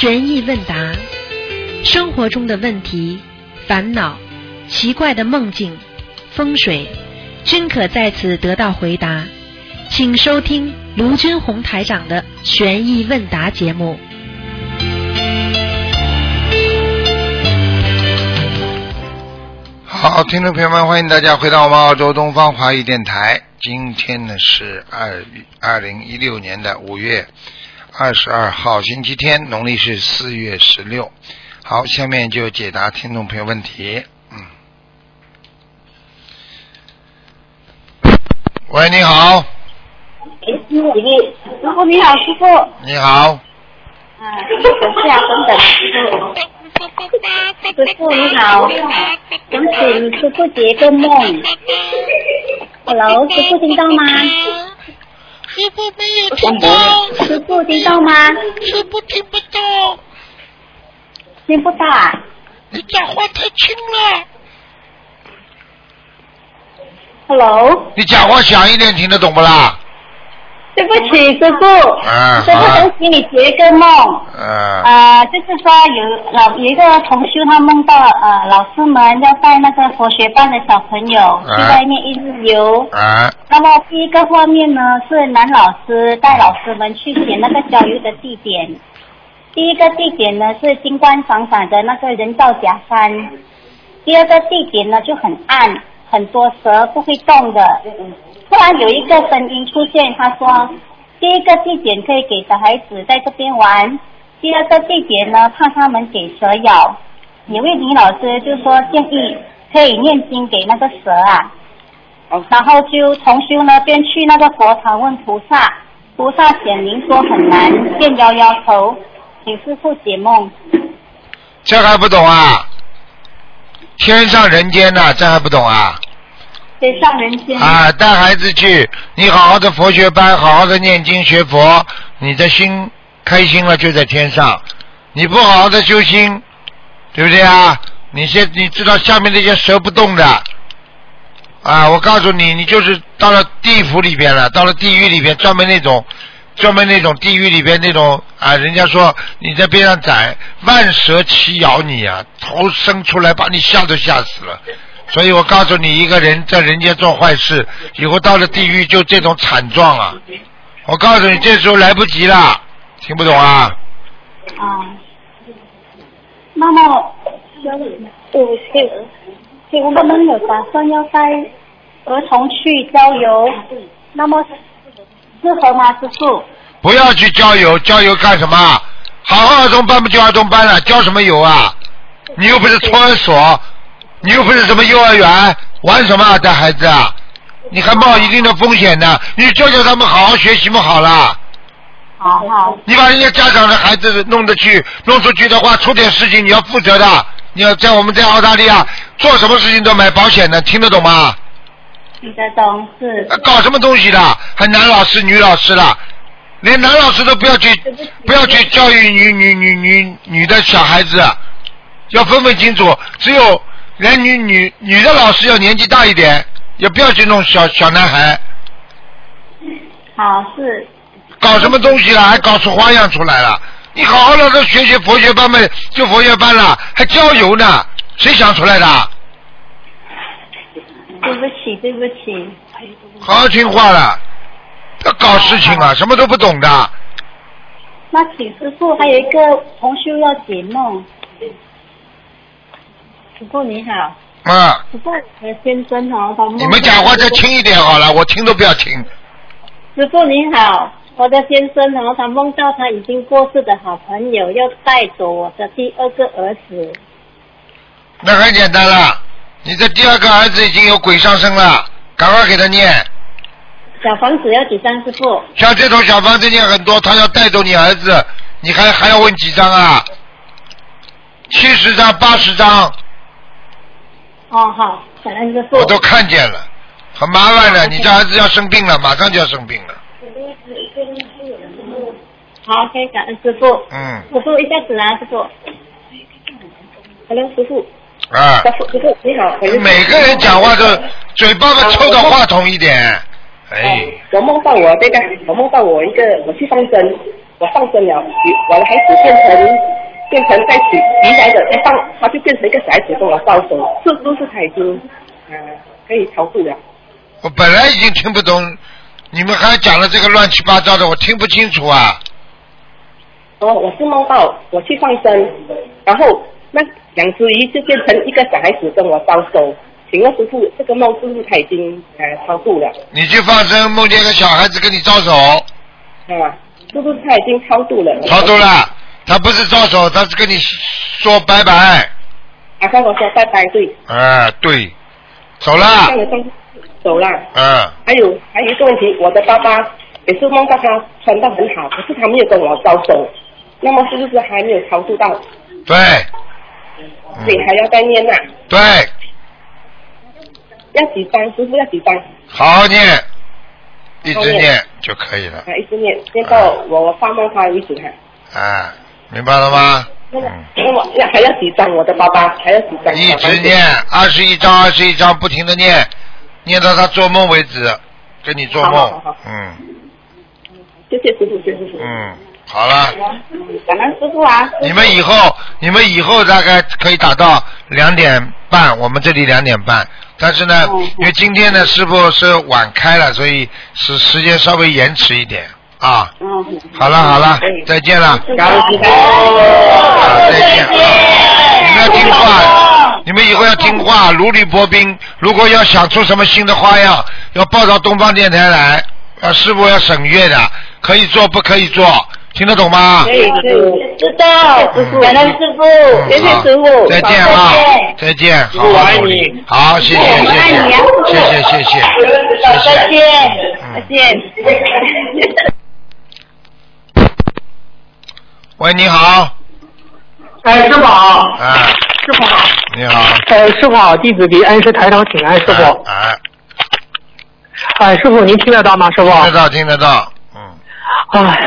悬疑问答，生活中的问题、烦恼、奇怪的梦境、风水，均可在此得到回答。请收听卢军红台长的悬疑问答节目。好，听众朋友们，欢迎大家回到我们澳洲东方华语电台。今天呢是二二零一六年的五月二十二号，星期天，农历是四月十六。好，下面就解答听众朋友问题。嗯，喂，你好，师傅你好，师傅。你好，啊，等下，等等，师傅。师傅你好，想请师傅解个梦。Hello，师傅听到吗？师傅没有听到，师傅听到吗？师傅听不到，听不到啊。你讲话太轻了。Hello，你讲话响一点，听得懂不啦？对不起，师傅。啊师傅好想请你解个梦。嗯、呃，就是说有老有一个同修，他梦到呃老师们要带那个佛学班的小朋友去外面一日游。啊，那么第一个画面呢是男老师带老师们去选那个郊游的地点。第一个地点呢是金光闪闪的那个人造假山，第二个地点呢就很暗，很多蛇不会动的。突然有一个声音出现，他说：第一个地点可以给小孩子在这边玩，第二个地点呢怕他们给蛇咬。有位女老师就说建议可以念经给那个蛇啊。然后就同修呢便去那个佛堂问菩萨，菩萨显灵说很难，便摇摇头，请师傅解梦。这还不懂啊？天上人间呐、这还不懂啊？天上人间。啊，带孩子去，你好好的佛学班，好好的念经学佛，你的心开心了就在天上。你不好好的修心，对不对啊？你现你知道下面那些蛇不动的，啊，我告诉你，你就是到了地府里边了，到了地狱里边，专门那种。专门那种地狱里边那种啊，人家说你在边上宰，万蛇齐咬你啊，头伸出来把你吓都吓死了。所以我告诉你，一个人在人间做坏事，以后到了地狱就这种惨状啊！我告诉你，这时候来不及了，听不懂啊？啊。那么，我请请我们有打算要带儿童去郊游，那么适合吗，师傅？不要去郊游，郊游干什么？好好儿童班不就儿童班了，郊什么游啊？你又不是托儿所，你又不是什么幼儿园，玩什么啊带孩子啊？你还冒一定的风险呢。你教教他们好好学习不，好了。好好。你把人家家长的孩子弄得去，弄出去的话，出点事情你要负责的。你要在我们在澳大利亚做什么事情都买保险的，听得懂吗？听得懂是。呃搞什么东西的？还男老师、女老师了，连男老师都不要去，不要去教育女女女女女的小孩子，要分分清楚。只有连女女女的老师要年纪大一点，也不要去弄小小男孩。好是。搞什么东西了？还搞出花样出来了？你好好的都学学佛学班们，就佛学班了，还郊游呢？谁想出来的？对不起，对不起。好好听话了，要搞事情啊，什么都不懂的。那请师傅还有一个同修要解梦。师傅你好，啊，师傅先生哦，他梦你们讲话再轻一点好了，我听都不要听。师傅你好，我的先生哦，他梦到他已经过世的好朋友要带走我的第二个儿子。那很简单了，你的第二个儿子已经有鬼上身了，赶快给他念。小房子要几张，师傅？像这种小房子念很多，他要带走你儿子，你还还要问几张啊？七十张、八十张，哦好，感恩师傅。我都看见了，很麻烦的。你这儿子要生病了，马上就要生病了。好，OK，感恩师傅。嗯，师傅一下子啊，师傅。Hello，师傅。啊，师傅，师傅你好。每个人讲话都嘴巴嘛凑到话筒一点，哎，我梦到我这个，我梦到我一个，我去放生，我放生了，我的孩子变成变成在取鱼来的，再放他就变成一个小孩子跟我招手，是不是他已经呃可以超度了？我本来已经听不懂，你们还讲了这个乱七八糟的，我听不清楚啊。哦，我是梦到我去放生，然后那两只鱼就变成一个小孩子跟我招手。请问师傅，这个梦是不是他已经呃超度了？你去放生，梦见个小孩子跟你招手，啊，是不是他已经超度了？超度了，他不是招手，他是跟你说拜拜。啊，跟我说拜拜，对。哎，对，走了。走了。嗯。还有还有一个问题，我的爸爸也是梦到他穿的很好，可是他没有跟我招手，那么是不是还没有超度到？对。所以还要再念呐。对。要几张？师傅要几张？好好念，一直念就可以了。啊，一直念，念到我发梦发为止哈。啊，明白了吗？还要几张？我的爸爸还要几张？一直念，二十一张，二十一张，不停的念，念到他做梦为止，跟你做梦。嗯。谢谢师傅，谢谢师傅。嗯，好了。感恩师傅啊。你们以后，你们以后大概可以打到两点半，我们这里两点半。但是呢，因为今天呢师傅是晚开了，所以时时间稍微延迟一点啊。嗯。好了好了，再见了。啊，再见。你们要听话，你们以后要听话，如履薄冰。如果要想出什么新的花样，要报到东方电台来，啊，师傅要审阅的，可以做不可以做，听得懂吗？可以可以，知道。师傅，感恩师傅，谢谢师傅。再见啊，再见，好好努力，好，谢谢谢谢，谢谢谢谢，再见再见。喂，你好。哎，师傅好。哎。师傅好。你好。哎，师傅好，弟子给恩师台长请安，师傅。哎。哎，师傅您听得到吗？师傅。听得到，听得到。嗯。哎，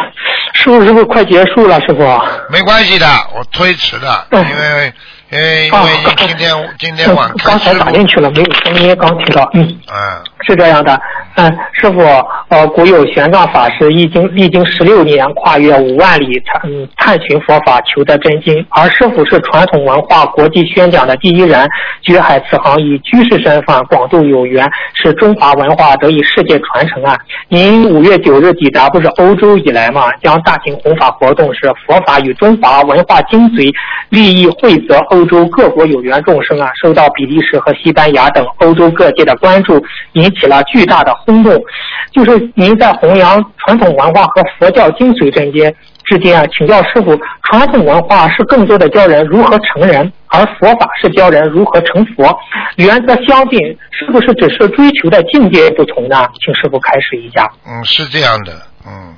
师傅，师傅快结束了，师傅。没关系的，我推迟的，因为因为因为今天今天晚刚才打进去了，没有声音，刚听到，嗯。嗯。是这样的，嗯，师傅，呃，古有玄奘法师历经历经十六年，跨越五万里探嗯探寻佛法，求得真经。而师傅是传统文化国际宣讲的第一人，绝海慈航以居士身份广度有缘，使中华文化得以世界传承啊。您五月九日抵达不是欧洲以来嘛，将大型弘法活动是佛法与中华文化精髓，利益惠泽欧洲各国有缘众生啊，受到比利时和西班牙等欧洲各界的关注，引。起了巨大的轰动，就是您在弘扬传统文化和佛教精髓之间之间啊，请教师傅，传统文化是更多的教人如何成人，而佛法是教人如何成佛，原则相近，是不是只是追求的境界不同呢？请师傅开始一下。嗯，是这样的，嗯，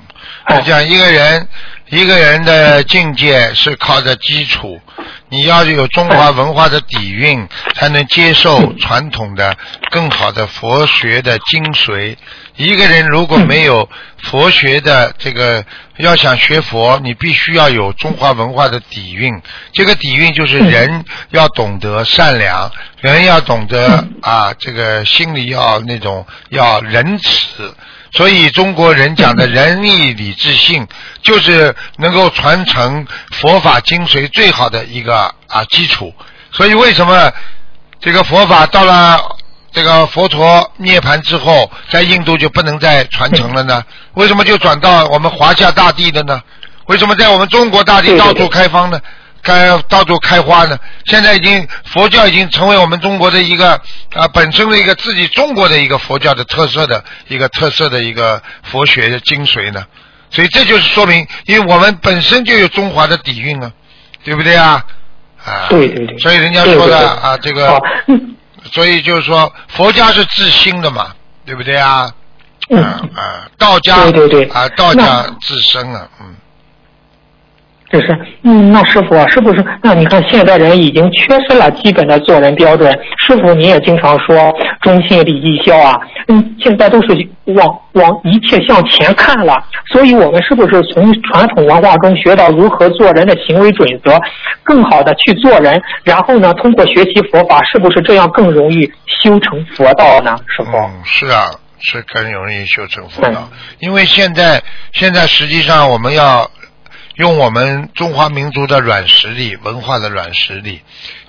你讲一个人，一个人的境界是靠着基础。你要有中华文化的底蕴，才能接受传统的、更好的佛学的精髓。一个人如果没有佛学的这个，要想学佛，你必须要有中华文化的底蕴。这个底蕴就是人要懂得善良，人要懂得啊，这个心里要那种要仁慈。所以中国人讲的仁义礼智信，就是能够传承佛法精髓最好的一个啊基础。所以为什么这个佛法到了这个佛陀涅槃之后，在印度就不能再传承了呢？为什么就转到我们华夏大地的呢？为什么在我们中国大地到处开放呢？开到处开花呢？现在已经佛教已经成为我们中国的一个啊本身的一个自己中国的一个佛教的特色的一个特色的一个佛学的精髓呢。所以这就是说明，因为我们本身就有中华的底蕴啊，对不对啊？啊，对对对。所以人家说的啊，这个，所以就是说佛家是自心的嘛，对不对啊？嗯啊，道家对对对啊，道家自身啊，嗯。就是，嗯，那师傅是不是？那你看现代人已经缺失了基本的做人标准。师傅，你也经常说忠信礼义孝啊，嗯，现在都是往往一切向前看了。所以我们是不是从传统文化中学到如何做人的行为准则，更好的去做人？然后呢，通过学习佛法，是不是这样更容易修成佛道呢？师傅？嗯，是啊，是更容易修成佛道。因为现在现在实际上我们要。用我们中华民族的软实力、文化的软实力。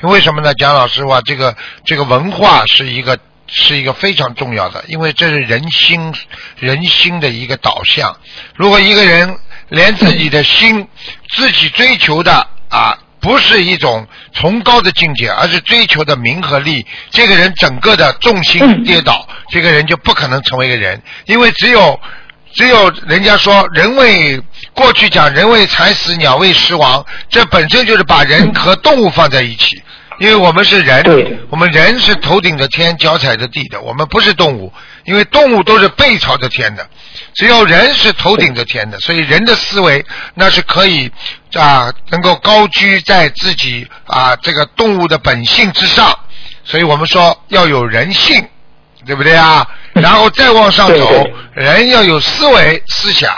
因为什么呢？讲老实话，这个这个文化是一个是一个非常重要的，因为这是人心人心的一个导向。如果一个人连自己的心、自己追求的啊，不是一种崇高的境界，而是追求的名和利，这个人整个的重心跌倒，这个人就不可能成为一个人，因为只有。只有人家说人为过去讲人为财死，鸟为食亡，这本身就是把人和动物放在一起。因为我们是人，我们人是头顶着天，脚踩着地的，我们不是动物。因为动物都是背朝着天的，只有人是头顶着天的，所以人的思维那是可以啊，能够高居在自己啊这个动物的本性之上。所以我们说要有人性，对不对啊？然后再往上走对对，人要有思维思想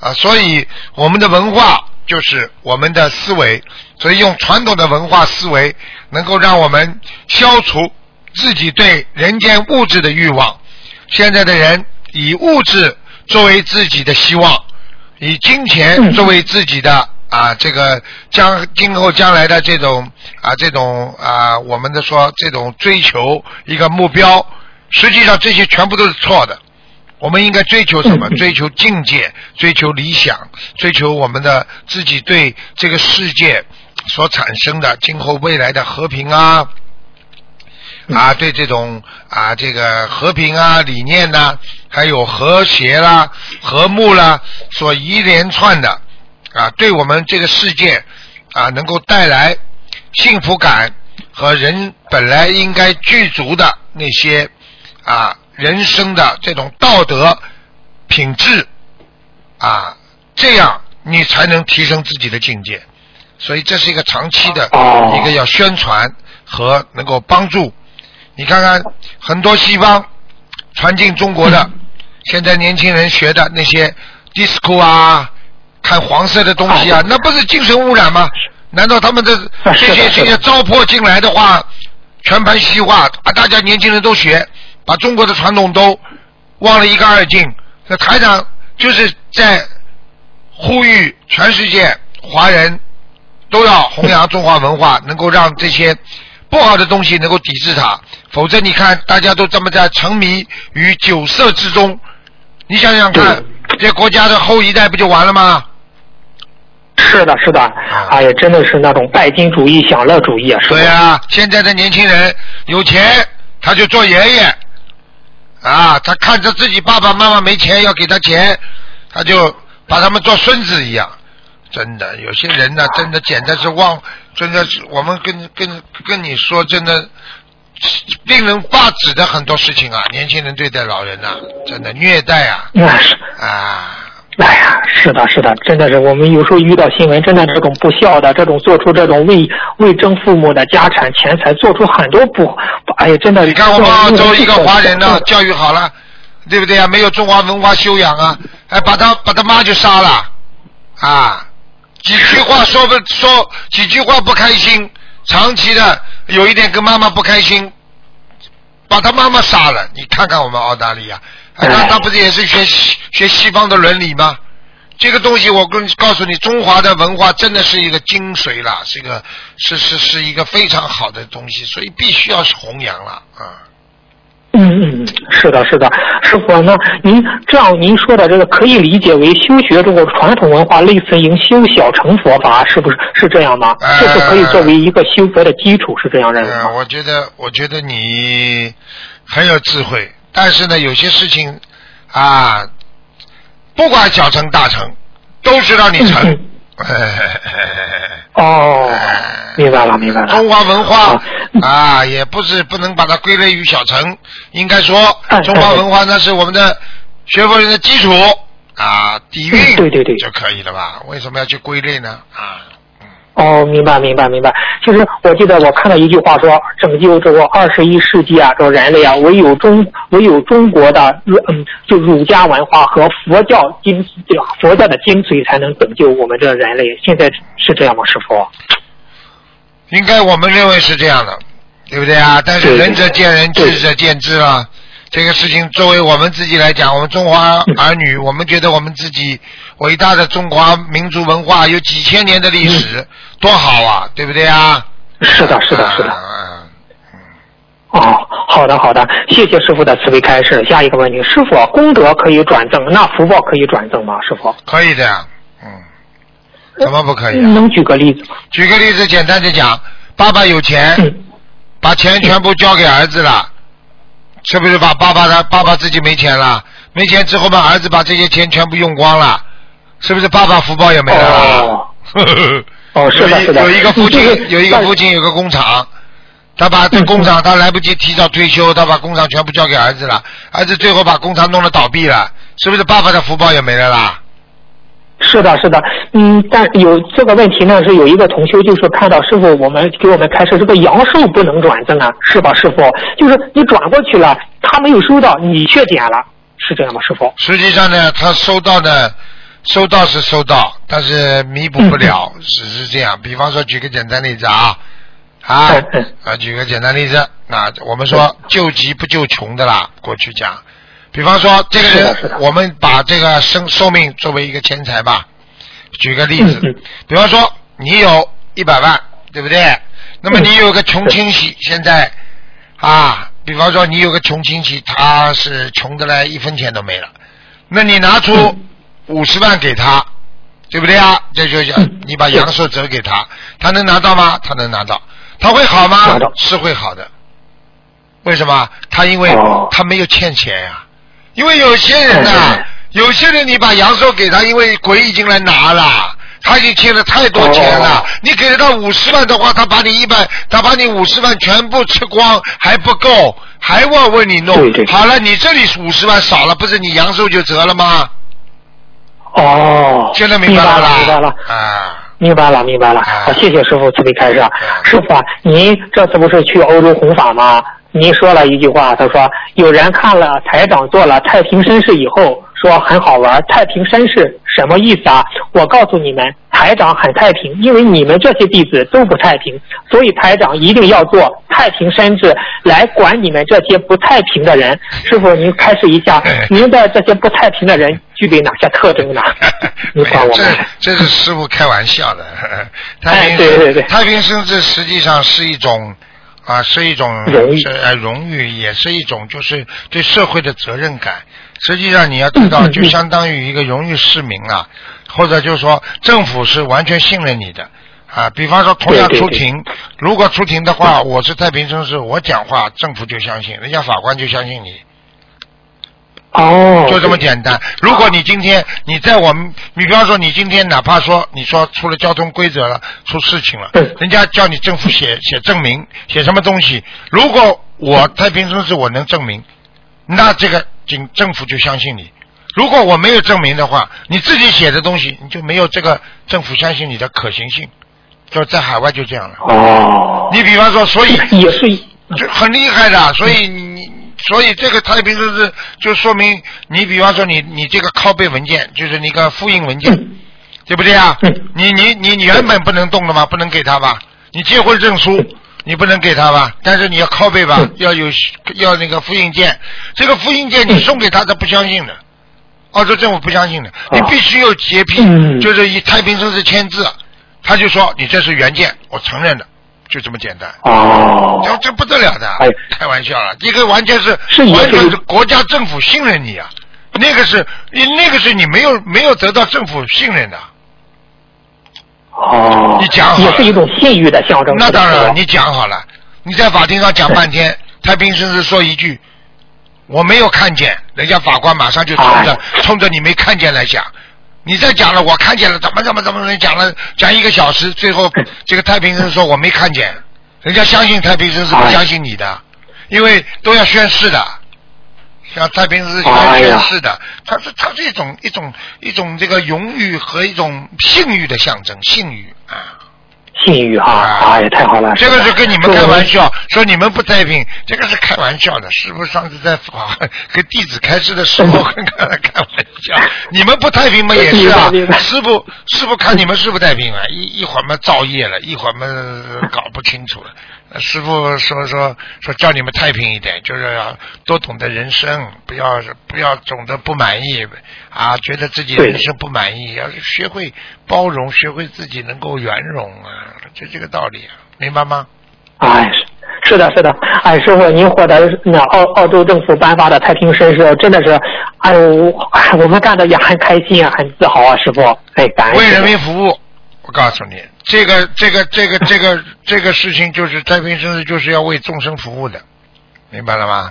啊，所以我们的文化就是我们的思维，所以用传统的文化思维，能够让我们消除自己对人间物质的欲望。现在的人以物质作为自己的希望，以金钱作为自己的啊这个将今后将来的这种啊这种啊我们的说这种追求一个目标，实际上这些全部都是错的。我们应该追求什么？追求境界，追求理想，追求我们的自己对这个世界所产生的今后未来的和平啊，啊，对这种啊这个和平啊理念呐、还有和谐啦、和睦啦，所一连串的啊，对我们这个世界啊能够带来幸福感和人本来应该具足的那些啊人生的这种道德品质啊，这样你才能提升自己的境界。所以这是一个长期的哦一个要宣传和能够帮助。你看看很多西方传进中国的，现在年轻人学的那些 disco 啊，看黄色的东西啊，那不是精神污染吗？难道他们的 啊这些这些糟粕进来的话，全盘西化啊，大家年轻人都学，把中国的传统都忘了一干二净。那台长就是在呼吁全世界华人都要弘扬中华文化，能够让这些不好的东西能够抵制它。否则，你看大家都这么在沉迷于酒色之中，你想想看，这国家的后一代不就完了吗？是的，是的，哎呀，真的是那种拜金主义、享乐主义啊？对呀、现在的年轻人有钱，他就做爷爷，啊，他看着自己爸爸妈妈没钱，要给他钱，他就把他们做孙子一样。真的，有些人呢，真的简直是忘，真的是我们跟跟跟你说，真的令人发指的很多事情啊！年轻人对待老人呐、真的虐待啊，啊！哎呀，是的，是的，真的是我们有时候遇到新闻，真的这种不孝的，这种做出这种为为争父母的家产钱财，做出很多不，哎呀，真的。你看我们澳洲一个华人呢呢，，教育好了，对不对啊？没有中华文化修养啊，哎，把他把他妈就杀了，啊，几句话说不说几句话不开心，长期的有一点跟妈妈不开心，把他妈妈杀了。你看看我们澳大利亚，哎他不是也是学西学西方的伦理吗？这个东西我跟告诉你，中华的文化真的是一个精髓了，是一个是是是一个非常好的东西，所以必须要弘扬了啊。嗯嗯，是的，是的，师傅，那您这样您说的这个可以理解为修学这个传统文化，类似于修小乘佛法，是不是是这样吗？这是不是可以作为一个修佛的基础？是这样认为呃，吗？我觉得，我觉得你很有智慧，但是呢，有些事情啊，不管小成大成，都是让你成。嗯哦，明白了，明白了。中华文化好啊，也不是不能把它归类于小成，应该说哎中华文化那是我们的学佛人的基础啊，底蕴嗯对对对就可以了吧？为什么要去归类呢？啊，哦，明白明白明白。其实我记得我看到一句话说，拯救这个二十一世纪啊，这个人类啊，唯有中唯有中国的嗯，就儒家文化和佛教精对吧？佛教的精髓才能拯救我们这人类。现在是这样吗，师傅？应该我们认为是这样的，对不对啊？但是仁者见仁，智者见智啊。这个事情作为我们自己来讲，我们中华儿女，我们觉得我们自己伟大的中华民族文化有几千年的历史，多好啊，对不对啊？是的，是的，是的。嗯哦，好的，好的，谢谢师傅的慈悲开示。下一个问题，师傅，功德可以转正，那福报可以转正吗？师傅，可以的呀，嗯，怎么不可以啊？能举个例子吗？举个例子，简单的讲，爸爸有钱，嗯把钱全部交给儿子了，是不是把爸爸的爸爸自己没钱了？没钱之后嘛，儿子把这些钱全部用光了，是不是爸爸福报也没了？哦 哦，是的，是的。有一个父亲，有一个父亲有个工厂，他把这工厂他来不及提早退休，他把工厂全部交给儿子了，儿子最后把工厂弄得倒闭了，是不是爸爸的福报也没了啦？是的，是的，嗯，但有这个问题呢，是有一个同修就是看到师傅我们给我们开示这个阳寿不能转赠啊，是吧，师傅？就是你转过去了，他没有收到，你却点了，是这样吗，师傅？实际上呢，他收到的收到是收到，但是弥补不了，只是这样。比方说，举个简单例子啊，啊啊，举个简单例子，那，我们说救急不救穷的啦，过去讲。比方说，这个人，我们把这个生寿命作为一个钱财吧。举个例子，比方说你有一百万，对不对？那么嗯。你有个穷亲戚，现在啊，比方说你有个穷亲戚，他是穷的嘞一分钱都没了，那你拿出嗯五十万给他，对不对啊？这就叫嗯你把阳寿折给他，他能拿到吗？他能拿到，他会好吗？是会好的。为什么？他因为哦他没有欠钱呀、因为有些人呐、哦有些人你把阳寿给他，因为鬼已经来拿了。他已经欠了太多钱了，哦你给了他五十万的话，他把你一百，他把你五十万全部吃光还不够，还要问你弄。好了，你这里五十万少了，不是你阳寿就折了吗？哦，现在明白了？明白了。啊，明白了，明白了。啊好，谢谢师傅慈悲开示。嗯师傅啊，您这次不是去欧洲弘法吗？您说了一句话，他说有人看了台长做了太平绅士以后，说很好玩。太平绅士什么意思啊？我告诉你们，台长很太平，因为你们这些弟子都不太平，所以台长一定要做太平绅士来管你们这些不太平的人。师傅，您开示一下，您的这些不太平的人具备哪些特征呢？您没，这管我们。这是师傅开玩笑的。太哎平对对对太平绅士实际上是一种啊，是一种荣誉是呃荣誉，也是一种就是对社会的责任感。实际上你要知道，就相当于一个荣誉市民啊，或者就是说政府是完全信任你的。啊，比方说同样对对对出庭，如果出庭的话，我是太平绅士，我讲话政府就相信，人家法官就相信你。哦，就这么简单。如果你今天你在我们，你比方说你今天哪怕说你说出了交通规则了，出事情了嗯，人家叫你政府写写证明，写什么东西？如果我太平绅士我能证明，那这个警政府就相信你。如果我没有证明的话，你自己写的东西你就没有这个政府相信你的可行性。就在海外就这样了。哦，你比方说，所以也是很厉害的，所以你，所以这个太平绅士就说明你，比方说你你这个拷贝文件，就是那个复印文件，嗯对不对啊？嗯你你你你原本不能动的嘛？不能给他吧？你结婚证书你不能给他吧？但是你要拷贝吧嗯，要有要那个复印件，这个复印件你送给他，他不相信的。澳洲政府不相信的，你必须有洁癖，嗯就是以太平绅士签字，他就说你这是原件，我承认的，就这么简单。哦，这这不得了的哎，开玩笑了，这个完全是是完全是国家政府信任你啊，那个是你那个是你没有没有得到政府信任的，哦，你讲好了。也是一种信誉的象征。那当然了，你讲好了，你在法庭上讲半天，太平绅士说一句我没有看见，人家法官马上就冲着、哎。冲着你没看见来讲。你再讲了，我看见了，怎么怎么怎么，讲了讲一个小时，最后 这个太平绅说我没看见，人家相信太平绅是不哎相信你的，因为都要宣誓的，像太平绅士宣誓的，它是它是一种一种一种这个荣誉和一种信誉的象征，信誉啊。信誉哈，哎呀，太好了。这个是跟你们开玩笑。说你们不太平，这个是开玩笑的。师傅上次在法 跟弟子开示的时候 跟他开玩笑，你们不太平嘛 也是啊师傅师傅看你们是不太平啊，一一会儿嘛造业了，一会儿嘛搞不清楚了，师傅说说说叫你们太平一点，就是要多懂得人生，不要不要总的不满意啊，觉得自己人生不满意，要是学会包容，学会自己能够圆融啊，就这个道理，啊明白吗？哎，是是的，是的，哎，师傅，您获得那澳澳洲政府颁发的太平绅士，真的是，哎呦，哎我们干的也很开心啊，很自豪啊，师傅，哎，感恩。为人民服务，我告诉你，这个这个这个这个 这个事情就是太平绅士就是要为众生服务的，明白了吗？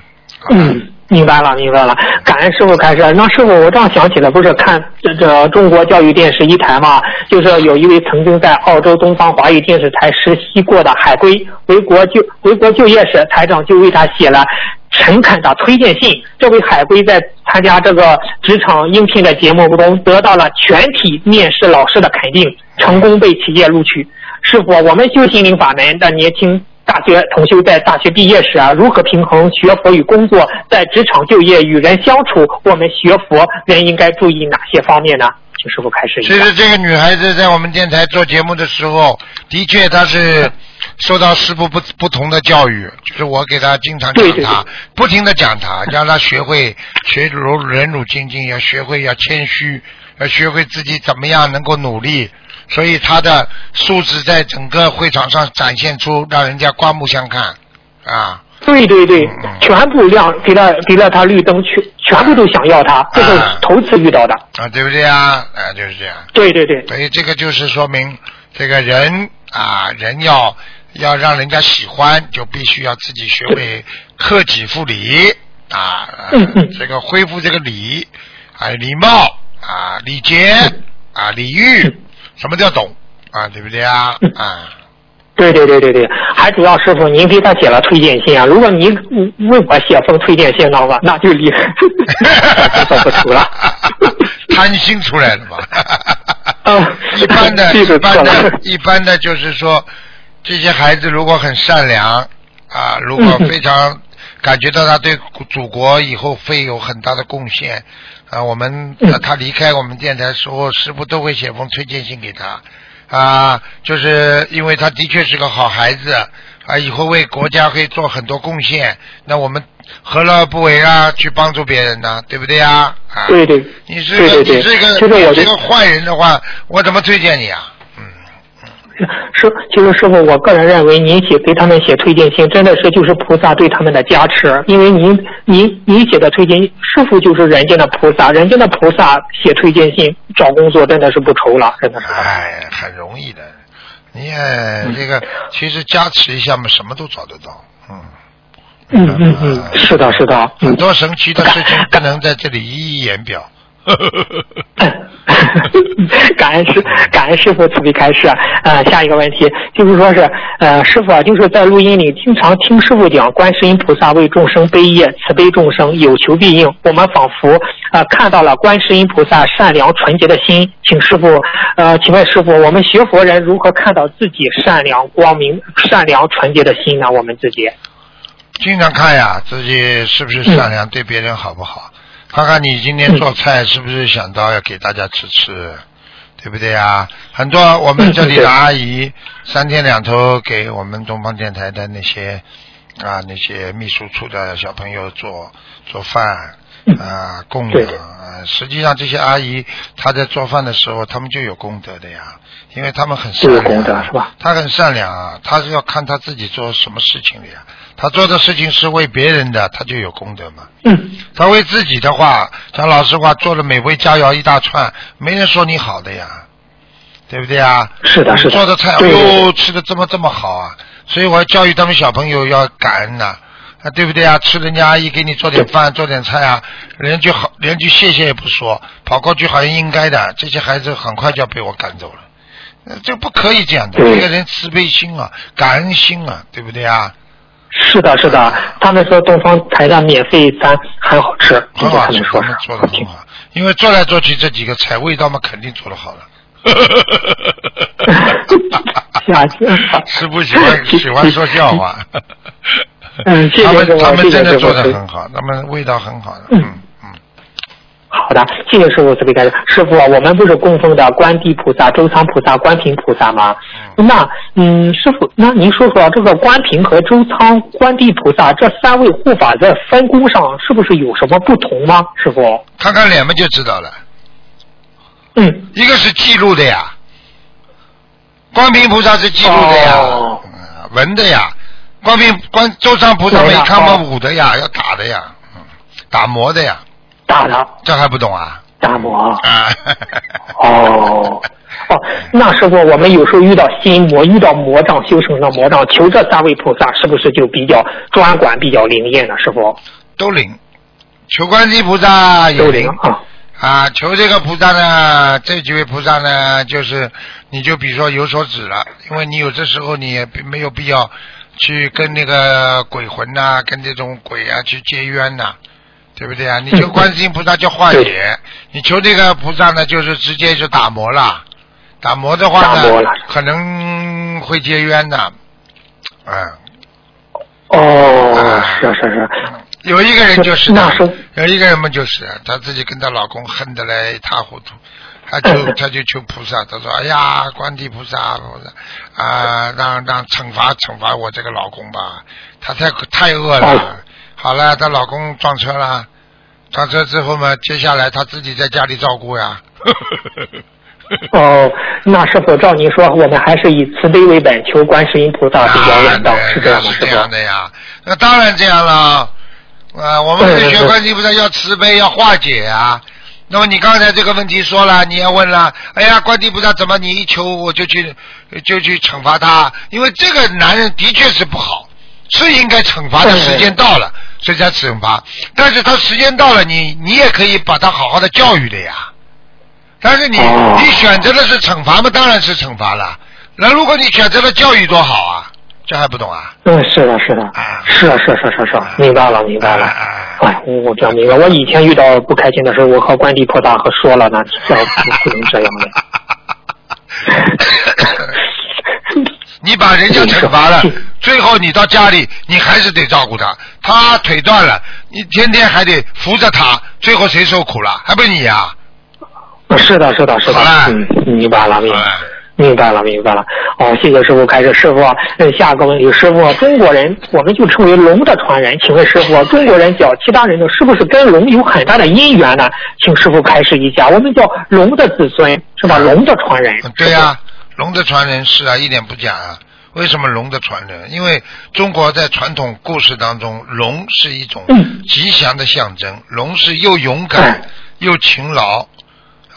嗯，明白了，明白了。感恩师傅开始。那师傅，我这样想起来，不是看这这中国教育电视一台嘛，就是有一位曾经在澳洲东方华语电视台实习过的海归回国就回国就业时，台长就为他写了。诚恳的推荐信，这位海归在参加这个职场应聘的节目中得到了全体面试老师的肯定，成功被企业录取。师傅，我们修心灵法门的年轻大学同修在大学毕业时啊，如何平衡学佛与工作，在职场就业与人相处，我们学佛人应该注意哪些方面呢？请师傅开始。其实这个女孩子在我们电台做节目的时候，的确她是受到师傅不不同的教育，就是我给他经常讲对对她，不停的讲他，让他学会学如忍辱精进，要学会要谦虚，要学会自己怎么样能够努力，所以他的素质在整个会场上展现出，让人家刮目相看啊。对对对全部亮给了给了他绿灯，全全部都想要他，这是啊头次遇到的。啊，对不对啊？啊，就是这样。对对对，所以这个就是说明，这个人啊，人要要让人家喜欢，就必须要自己学会克己复礼啊，这个恢复这个礼啊，礼貌啊，礼节啊，礼遇，什么都要懂啊，对不对啊？嗯。啊，对对对对对，还主要师傅您给他写了推荐信啊，如果您嗯为我写封推荐信的话，那就厉害走不出了。贪心出来了嘛。啊一般的，一般的，一般的就是说，这些孩子如果很善良啊，如果非常感觉到他对祖国以后会有很大的贡献啊，我们嗯他离开我们电台的时候，师傅都会写封推荐信给他啊，就是因为他的确是个好孩子啊，以后为国家可以做很多贡献，那我们何乐而不为啊？去帮助别人呢，对不对啊？啊，对对，你是个你是个就是我就你是个坏人的话，我怎么推荐你啊？嗯，师，其实师傅，我个人认为您写给他们写推荐信，真的是就是菩萨对他们的加持，因为您您您写的推荐，师傅就是人间的菩萨，人间的菩萨写推荐信找工作真的是不愁了，真的是。哎，很容易的。你也这个其实加持一下嘛，什么都找得到。嗯。嗯嗯嗯，是的，是的，嗯很。多神奇的事情不能在这里一一言表。感恩师感恩师傅慈悲开示。呃，下一个问题就是说是呃，师傅啊，就是在录音里经常听师傅讲，观世音菩萨为众生悲业，慈悲众生，有求必应。我们仿佛呃看到了观世音菩萨善良纯洁的心。请师傅呃，请问师傅，我们学佛人如何看到自己善良光明、善良纯洁的心呢？我们自己。经常看呀，自己是不是善良，对别人好不好？看看你今天做菜是不是想到要给大家吃吃，对不对啊？很多我们这里的阿姨三天两头给我们东方电台的那些啊那些秘书处的小朋友做做饭啊供对养啊，实际上这些阿姨她在做饭的时候，她们就有功德的呀，因为她们很善良，功德是吧她很善良啊，她是要看她自己做什么事情的呀。她做的事情是为别人的，她就有功德嘛。嗯，他为自己的话，讲老实话，做了美味佳肴一大串，没人说你好的呀，对不对啊？是的是的做的菜，对对对哟，吃的这么这么好啊！所以我要教育他们小朋友要感恩呐、啊，对不对啊？吃人家阿姨给你做点饭、做点菜啊，连句好，连句谢谢也不说，跑过去好像应该的，这些孩子很快就要被我赶走了。呃这不可以这样的，对一个人慈悲心啊，感恩心啊，对不对啊？是的，是的，他们说东方台的免费餐很好吃，这很好吃是他们，说是做的很好，因为做来做去这几个菜味道嘛，肯定做的好了。下次 是不喜欢喜欢说笑话。嗯谢谢他们师傅他们真的做的很好，他们味道很好的。嗯。好的，谢谢师傅慈悲开示。师傅，我们不是供奉的观地菩萨、周仓菩萨、观平菩萨吗？那嗯，师傅，那您说说这个观平和周仓、观地菩萨这三位护法在分工上是不是有什么不同吗？师傅？看看脸嘛就知道了。嗯，一个是记录的呀，观平菩萨是记录的呀，哦嗯文的呀，观平观周仓菩萨没看过哦武的呀，要打的呀，嗯，打磨的呀，打的这还不懂啊？打磨。啊，哦。哦，那师傅，我们有时候遇到心魔、遇到魔障、修成了魔障，求这三位菩萨，是不是就比较专管、比较灵验呢？师傅，都灵，求观世音菩萨有灵灵啊。啊，求这个菩萨呢，这几位菩萨呢，就是你就比如说有所指了，因为你有这时候你也并没有必要去跟那个鬼魂呐、跟这种鬼啊去结冤呐、对不对啊？你求观世音菩萨就化解，你求这个菩萨呢，就是直接就打磨了，打磨的话呢，可能会结冤的，嗯。哦，是是是，有一个人就是的那是有一个人嘛就是她自己跟她老公恨得来一塌糊涂，她就嗯她就求菩萨，他说：“哎呀，观地菩萨，菩萨啊，让让惩罚惩罚我这个老公吧，他太太饿了。哦好了，她老公撞车了，撞车之后嘛，接下来她自己在家里照顾呀。哦，那是否照您说，我们还是以慈悲为本，求观世音菩萨比较稳当，啊是这样吗？是这样？的呀，那当然这样了。啊，我们学观世音菩萨要慈悲，要化解啊。那么你刚才这个问题说了，你要问了，哎呀，观地菩萨怎么你一求我就去就去惩罚他？因为这个男人的确是不好，是应该惩罚的时间到了，所以才惩罚。但是他时间到了，你你也可以把他好好的教育的呀。但是你、哦你选择的是惩罚嘛，当然是惩罚了。那如果你选择了教育，多好啊！这还不懂啊？嗯，是的，是的啊，是啊，是啊是啊是啊是啊，明白了，明白了。啊哎，我我讲明白。我以前遇到不开心的时候，我和观地菩萨和说了呢，这不不能这样的。你把人家惩罚了是，最后你到家里，你还是得照顾他。他腿断了，你天天还得扶着他，最后谁受苦了？还不是你呀、是的，是的，是的好了，嗯，明白了，明了。明白了，明白了。哦，谢谢师傅开始。师傅，嗯，下个问题，师傅，中国人我们就称为龙的传人，请问师傅，中国人叫其他人呢，是不是跟龙有很大的姻缘呢？请师傅开示一下。我们叫龙的子孙，是吧？龙的传人。嗯对呀、龙的传人是啊，一点不假啊。为什么龙的传人？因为中国在传统故事当中，龙是一种嗯吉祥的象征，龙是又勇敢嗯又勤劳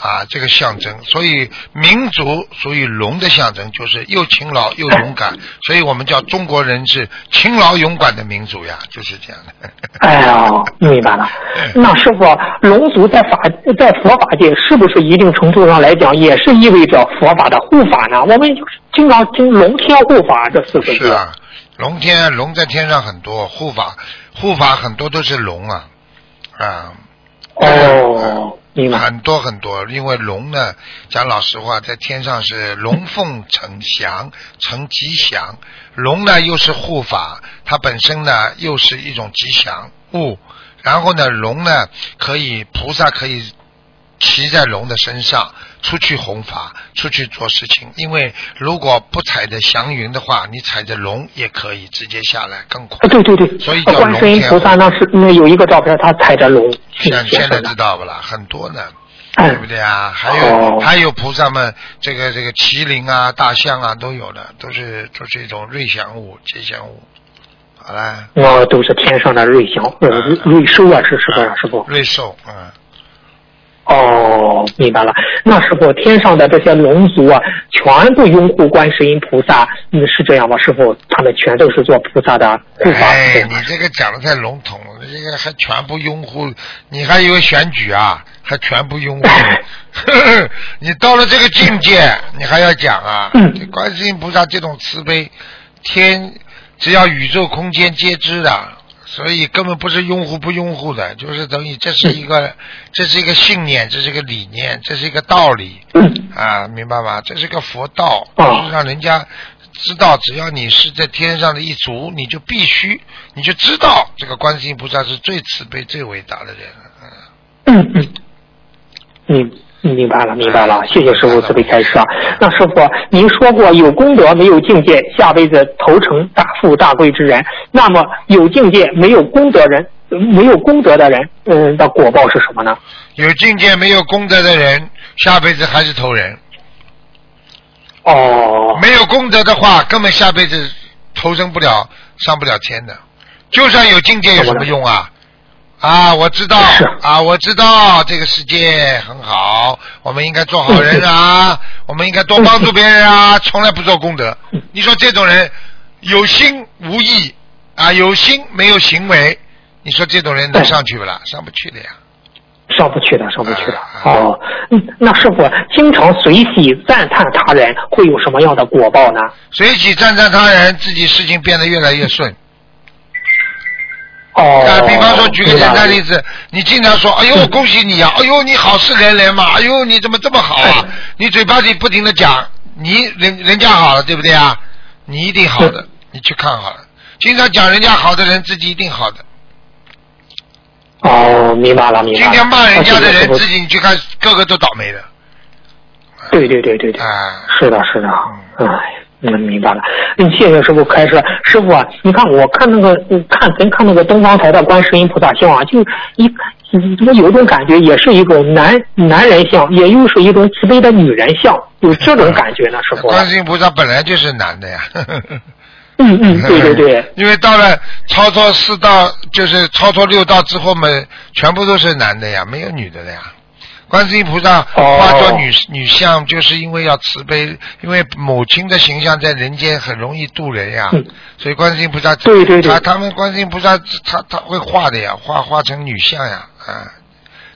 啊，这个象征。所以民族属于龙的象征，就是又勤劳又勇敢。所以我们叫中国人是勤劳勇敢的民族呀，就是这样的。哎呀，明白了。那师傅，龙族在法在佛法界是不是一定程度上来讲，也是意味着佛法的护法呢？我们就是经常听“龙天护法”这四个字。是啊，龙天龙在天上很多，护法护法很多都是龙啊啊。哦，很多很多，因为龙呢，讲老实话，在天上是龙凤呈祥，呈吉祥。龙呢又是护法，它本身呢又是一种吉祥物。然后呢，龙呢可以菩萨可以骑在龙的身上出去弘法，出去做事情。因为如果不踩着祥云的话，你踩着龙也可以直接下来更快啊，。对对对，所以叫观世音菩萨那是那有一个照片，他踩着龙现现现在知道不啦？很多呢。嗯对不对啊？还有、哦还有菩萨们，这个这个麒麟啊、大象啊都有的，都是都是一种瑞祥物、吉祥物。好啦，哦都是天上的瑞祥，呃，瑞瑞兽啊，是是不是师傅？瑞兽，嗯，哦，明白了。那时候，天上的这些龙族啊，全部拥护观世音菩萨，嗯，是这样吗？师傅，他们全都是做菩萨的护法，哎，你这个讲的太笼统了，这个还全部拥护，你还以为选举啊？还全部拥护？你到了这个境界，你还要讲啊？嗯观世音菩萨这种慈悲，天只要宇宙空间皆知的，所以根本不是拥护不拥护的，就是等于这是一个，这是一个信念，这是一个理念，这是一个道理嗯。啊，明白吗？这是个佛道，哦。就是让人家知道，只要你是在天上的一族，你就必须，你就知道这个观世音菩萨是最慈悲、最伟大的人。嗯嗯。嗯，明明白了，明白了，谢谢师傅慈悲开示啊。那师傅，您说过有功德没有境界，下辈子投成大富大贵之人。那么有境界没有功德人，呃没有功德的人，嗯的果报是什么呢？有境界没有功德的人，下辈子还是投人；哦，没有功德的话，根本下辈子投生不了，上不了天的。就算有境界有什么用啊？啊，我知道啊，我知道这个世界很好，我们应该做好人啊，我们应该多帮助别人啊，从来不做功德。你说这种人有心无意啊，有心没有行为，你说这种人能上去不啦？上不去的呀。上不去的，上不去的。啊哦，嗯，那师傅经常随喜赞叹他人，会有什么样的果报呢？随喜赞叹他人，自己事情变得越来越顺。哦，啊，比方说，举个简单例子，你经常说：“哎呦，恭喜你啊！哎呦，你好事连连嘛！哎呦，你怎么这么好啊？”你嘴巴里不停的讲，你人人家好了，对不对啊？你一定好的，你去看好了。经常讲人家好的人，自己一定好的。哦，明白了，明白了。今天骂人家的人，自己你去看，个个都倒霉的。对对对对对，啊，是的，是的，哎，嗯，明白了。嗯，谢谢师傅开示。师傅啊，你看我看那个，嗯看咱看那个东方台的观世音菩萨像啊，就一，嗯我有一种感觉，也是一种男男人像，也又是一种慈悲的女人像，有这种感觉呢，师傅。观世音菩萨本来就是男的呀。嗯嗯，对对对，因为到了超脱四道，就是超脱六道之后嘛，全部都是男的呀，没有女的了呀。观世音菩萨哦。化作女、女相，就是因为要慈悲，因为母亲的形象在人间很容易渡人呀，嗯。所以观世音菩萨，对对对。他他们观世音菩萨他他会画的呀，画画成女相呀，啊，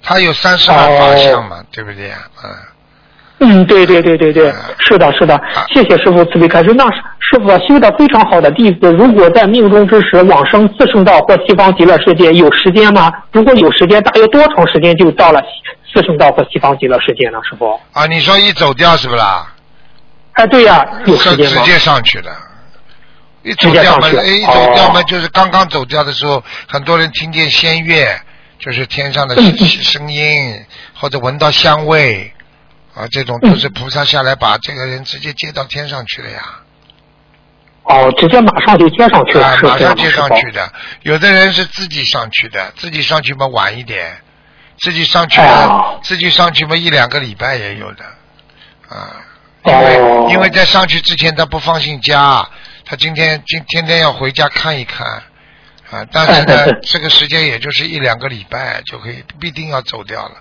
他有三十万法相嘛，对不对呀？啊，嗯，对对对对对，是的，是的，谢谢师傅慈悲开示。那师傅啊修的非常好的弟子，如果在命中之时往生四圣道或西方极乐世界，有时间吗？如果有时间，大约多长时间就到了自圣道和西方极乐世界呢？师傅？啊，你说一走掉是不啦？哎，对呀、有时间吗？是直接上去的。一走掉嘛，一走掉嘛，哦就是刚刚走掉的时候，很多人听见仙乐，就是天上的声音，或者闻到香味，啊，这种都是菩萨下来把这个人直接接到天上去了呀，哦，直接马上就接上去了？马上接？上去的。有的人是自己上去的，自己上去嘛晚一点，自己上去嘛，哦自己上去嘛一两个礼拜也有的，啊，因为、哦因为在上去之前他不放心家，他今天今天天要回家看一看，啊，但是呢 这个时间也就是一两个礼拜就可以必定要走掉了。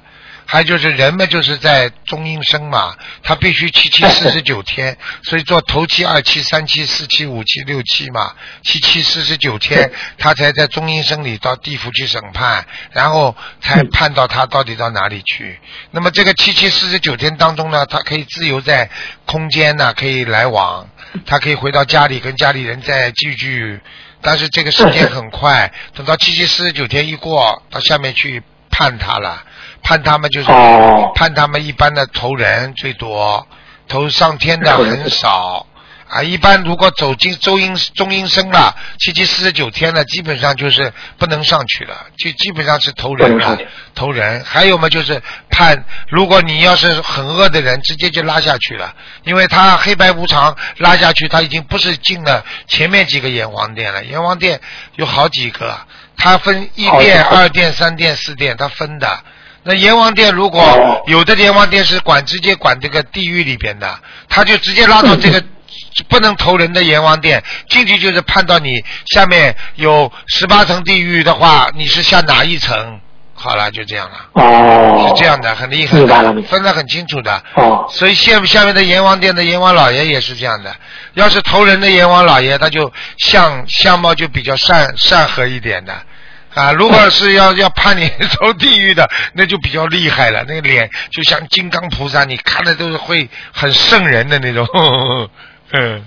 还有就是人们就是在中阴身嘛，他必须七七四十九天，所以做头七、二七、三七、四七、五七、六七嘛，七七四十九天，他才在中阴身里到地府去审判，然后才判到他到底到哪里去。那么这个七七四十九天当中呢，他可以自由在空间呢可以来往，他可以回到家里跟家里人再聚聚，但是这个时间很快，等到七七四十九天一过，到下面去判他了，判他们就是、哦判他们一般的投人最多，投上天的很少。啊，一般如果走进周阴中阴身了，七七四十九天了，基本上就是不能上去了，就基本上是投人了投人。还有嘛，就是判，如果你要是很恶的人，直接就拉下去了，因为他黑白无常拉下去，他已经不是进了前面几个阎王殿了，阎王殿有好几个，他分一殿、二殿、三殿、四殿，他分的。那阎王殿如果哦。有的阎王殿是管直接管这个地狱里边的，他就直接拉到这个不能投人的阎王殿进去，就是判到你下面有十八层地狱的话，你是下哪一层？好了，就这样了，哦，是这样的，很厉害分得很清楚的。哦，所以下下面的阎王殿的阎王老爷也是这样的，要是投人的阎王老爷，他就相相貌就比较善善和一点的。啊，如果是要要判你 投地狱的，那就比较厉害了。那个脸就像金刚菩萨，你看的都是会很瘆人的那种。嗯，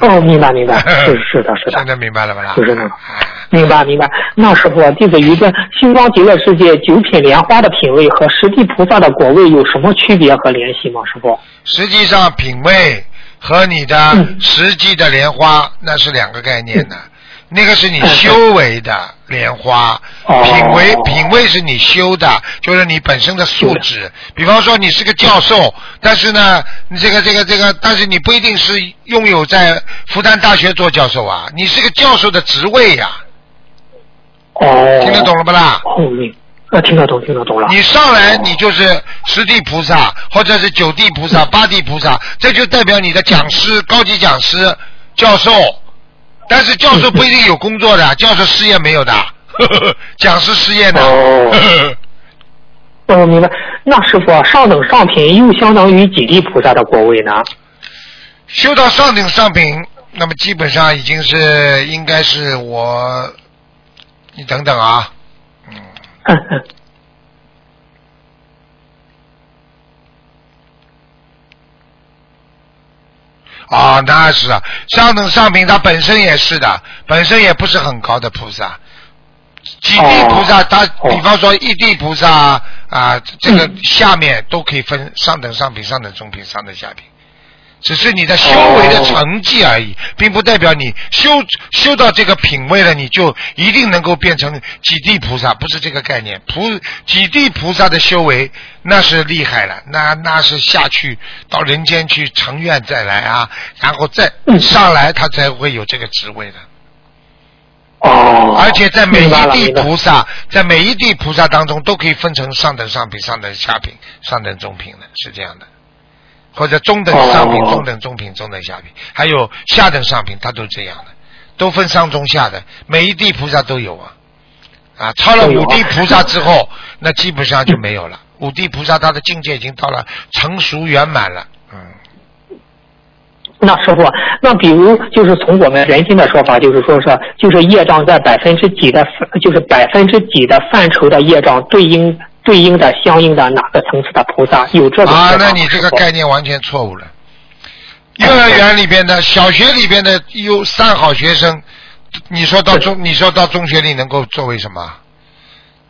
哦，明白明白，是是的是的现，在明白了吧啦？就是那种啊明白明白。那师傅，弟子一个星光极乐世界九品莲花的品位和实地菩萨的果位有什么区别和联系吗？师傅？实际上品味和你的嗯实际的莲花那是两个概念的。那个是你修为的 莲花，哦品味品味是你修的，就是你本身的素质。比方说你是个教授，但是呢，你这个这个这个，但是你不一定是拥有在复旦大学做教授啊，你是个教授的职位呀、哦，听得懂了不啦？后面啊，听得懂，听得懂了。你上来你就是十地菩萨，或者是九地菩萨、八地菩萨，这就代表你的讲师、高级讲师、教授。但是教授不一定有工作的，教授失业没有的，讲师失业的。哦 哦，明白。那师傅啊，上等上品又相当于几地菩萨的果位呢？修到上等上品，那么基本上已经是应该是我，你等等啊，嗯，啊，那是啊，上等上品它本身也是的，本身也不是很高的菩萨。几地菩萨，它哦。比方说一地菩萨啊，这个嗯。下面都可以分上等上品、上等中品、上等下品，只是你的修为的成绩而已，并不代表你修修到这个品位了，你就一定能够变成几地菩萨，不是这个概念。菩几地菩萨的修为那是厉害了，那那是下去到人间去成愿再来啊，然后再嗯上来，他才会有这个职位的。哦。而且在每一地菩萨，在每一地菩萨当中，都可以分成上等上品、上等下品、上等中品的，是这样的。或者中等上品、哦中等中品、中等下品，还有下等上品，它都这样的，都分上中下的，每一地菩萨都有啊。啊，超了五地菩萨之后，那基本上就没有了。五地菩萨他的境界已经到了成熟圆满了，嗯。那师傅，那比如就是从我们人间的说法，就是说是就是业障在百分之几的，就是百分之几的范畴的业障对应对应的相应的哪个层次的菩萨有这种啊，那你这个概念完全错误了。幼儿园里边的、小学里边的有三好学生，你说到中，你说到中学里能够作为什么？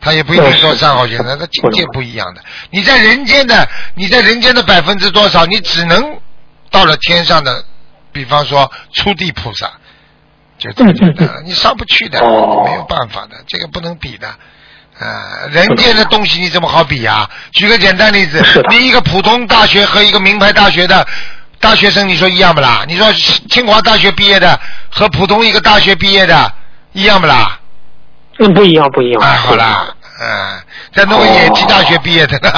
他也不一定说三好学生，他境界不一样的。你在人间的，你在人间的百分之多少？你只能到了天上的，比方说初地菩萨，就这么简单，你上不去的，哦没有办法的，这个不能比的。啊，人间的东西你怎么好比呀、举个简单例子你一个普通大学和一个名牌大学的大学生，你说一样不啦？你说清华大学毕业的和普通一个大学毕业的一样不啦？嗯，不一样，不一样。啊，好啦，嗯，在弄个野鸡大学毕业的呢。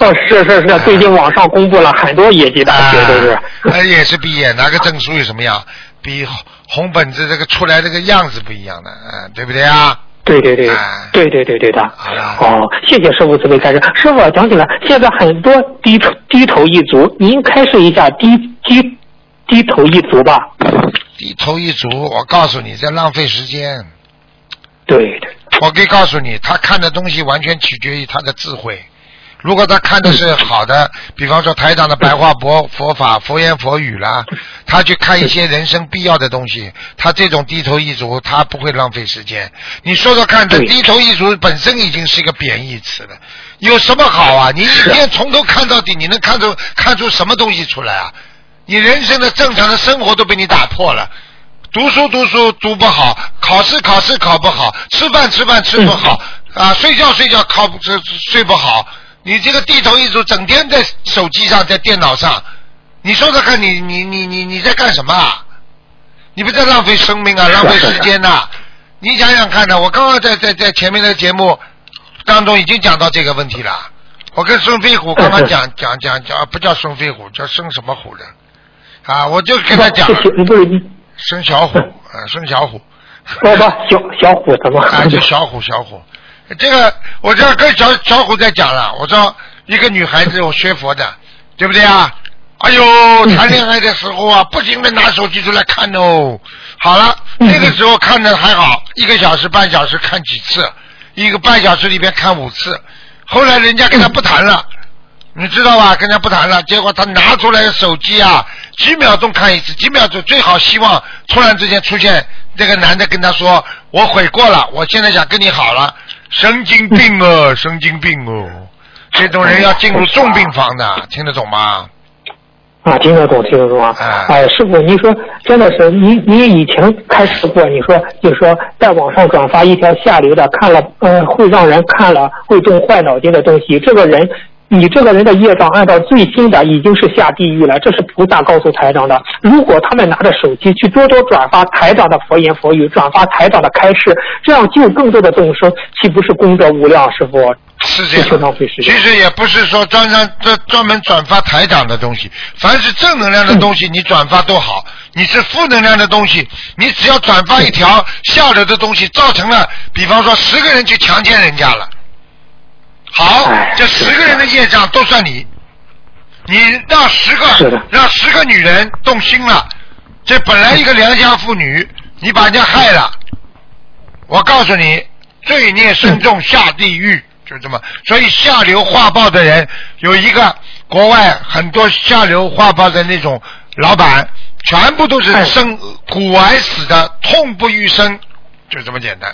哦，是是是，最近网上公布了很多野鸡大学都是。啊，也是毕业，拿个证书有什么样？比红红本子这个出来这个样子不一样的，嗯，对不对啊？对对对哎，对对对对的。哦，谢谢师傅慈悲开示。师傅讲起来，现在很多低头低头一族，您开示一下低低低头一族吧。低头一族，我告诉你，在浪费时间。对的，我可以告诉你，他看的东西完全取决于他的智慧。如果他看的是好的，比方说台长的白话佛 佛法、佛言佛语啦，他去看一些人生必要的东西，他这种低头一族，他不会浪费时间。你说说看，这低头一族本身已经是一个贬义词了，有什么好啊？你一天从头看到底，你能看出看出什么东西出来啊？你人生的正常的生活都被你打破了。读书读书读不好，考试考试考不好，吃饭吃饭吃不好，啊，睡觉睡觉考不睡睡不好。你这个地头一族，整天在手机上，在电脑上，你说说看你你你你你在干什么啊？你不在浪费生命啊，浪费时间呐、你想想看呢，我刚刚在在在前面的节目当中已经讲到这个问题了。我跟孙飞虎刚刚讲讲讲讲，不叫孙飞虎，叫孙什么虎的啊？我就跟他讲这，些不是生小虎，啊，生小虎，不不小小虎怎么？啊，就小虎小虎。这个我这跟小小虎在讲了，我说一个女孩子 我学佛的，对不对啊？哎呦，谈恋爱的时候啊，不停的拿手机出来看哦。好了，那个时候看的还好，一个小时半小时看几次，一个半小时里边看五次。后来人家跟他不谈了，你知道吧？跟他不谈了，结果他拿出来的手机啊，几秒钟看一次，几秒钟最好希望突然之间出现这个男的跟他说：“我悔过了，我现在想跟你好了。”神经病哦，神经病哦！这种人要进入重病房的，听得懂吗？啊，听得懂，听得懂啊！啊哎，师傅，你说真的是，你你以前开始过，你说就说在网上转发一条下流的，看了呃会让人看了会动坏脑筋的东西，这个人。你这个人的业障按照最新的已经是下地狱了，这是菩萨告诉台长的。如果他们拿着手机去多多转发台长的佛言佛语，转发台长的开示，这样救更多的众生，岂不是功德无量？师傅，是这样。费时间。其实也不是说专专专专门转发台长的东西，凡是正能量的东西，你转发都好。你是负能量的东西，你只要转发一条下流的东西，造成了，比方说十个人去强奸人家了，好哎，这十个人的业障都算你。你让十个让十个女人动心了，这本来一个良家妇女，你把人家害了，我告诉你，罪孽深重，下地狱，就这么。所以下流画报的人有一个，国外很多下流画报的那种老板，全部都是哎生骨癌死的，痛不欲生，就这么简单。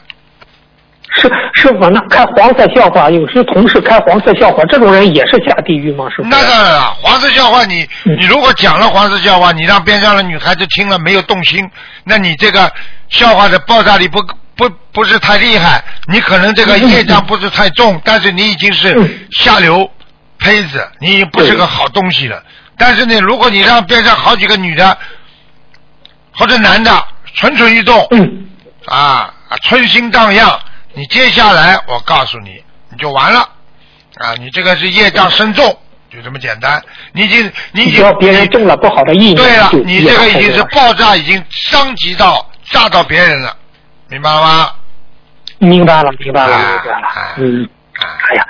师师傅，那开黄色笑话，有时同事开黄色笑话，这种人也是下地狱吗？师傅？那当然了，黄色笑话你嗯你如果讲了黄色笑话，你让边上的女孩子听了没有动心，那你这个笑话的爆炸力不不不是太厉害，你可能这个业障不是太重，但是你已经是嗯下流胚子，你已经不是个好东西了。但是呢，如果你让边上好几个女的或者男的蠢蠢欲动，嗯，啊，啊春心荡漾，你接下来我告诉你，你就完了啊！你这个是业障深重，就这么简单。你已经，你已经别人中了不好的意念，对了，你这个已经是爆炸，已经伤及到炸到别人了，明白了吗？明白了，明白了，啊明白了啊。嗯，啊，哎呀，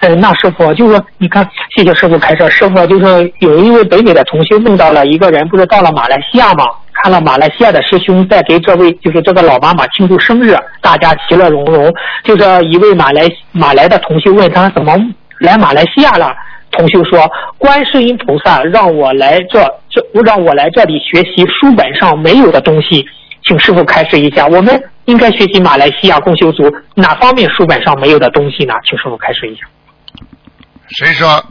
呃，那师傅就说，你看，谢谢师傅开车。师傅就说，有一位北美的同修梦到了一个人，不是到了马来西亚吗？看了马来西亚的师兄在给这位就是这个老妈妈庆祝生日，大家其乐融融。就是一位马来马来的同修问他怎么来马来西亚了。同修说：“观世音菩萨让我来这这让我来这里学习书本上没有的东西，请师傅开示一下，我们应该学习马来西亚共修族哪方面书本上没有的东西呢？请师傅开示一下。谁说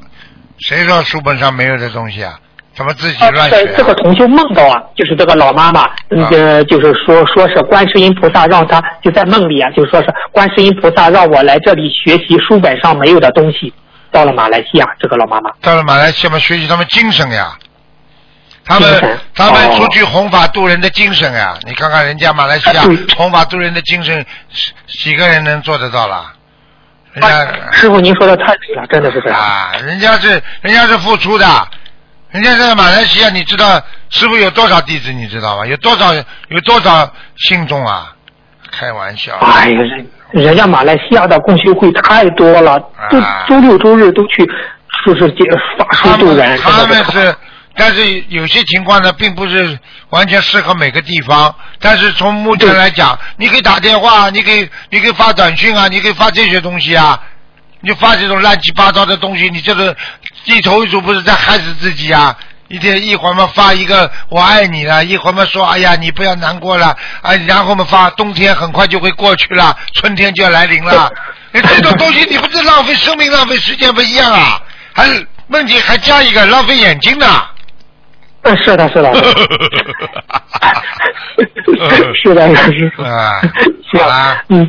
谁说书本上没有的东西啊？怎么自己呃乱学、这这个啊？同修梦到啊，就是这个老妈妈，那个就是说说是观世音菩萨让她就在梦里啊，就说是观世音菩萨让我来这里学习书本上没有的东西。到了马来西亚，这个老妈妈，到了马来西亚嘛，学习他们精神呀。他们他们哦出去弘法度人的精神呀，你看看人家马来西亚对弘法度人的精神，几几个人能做得到了？人家、师傅您说的太对了，真的是这样。啊，人家是人家是付出的，人家在马来西亚，你知道师傅有多少弟子？你知道吗？有多少有多少信众啊？开玩笑。哎呀，人人家马来西亚的共修会太多了，都啊周六周日都去，说是接法他们术渡人，他们是是，但是有些情况呢，并不是完全适合每个地方。但是从目前来讲，你可以打电话，你可以你可以发短信啊，你可以发这些东西啊。你发这种乱七八糟的东西，你这个一头一族不是在害死自己啊！一天一会儿嘛发一个我爱你了，一会儿嘛说哎呀你不要难过了，啊然后嘛发冬天很快就会过去了，春天就要来临了。你这种东西你不是浪费生命、浪费时间不一样啊？还问题还加一个浪费眼睛呢。嗯，是的，是的，是的，师傅。啊行，嗯，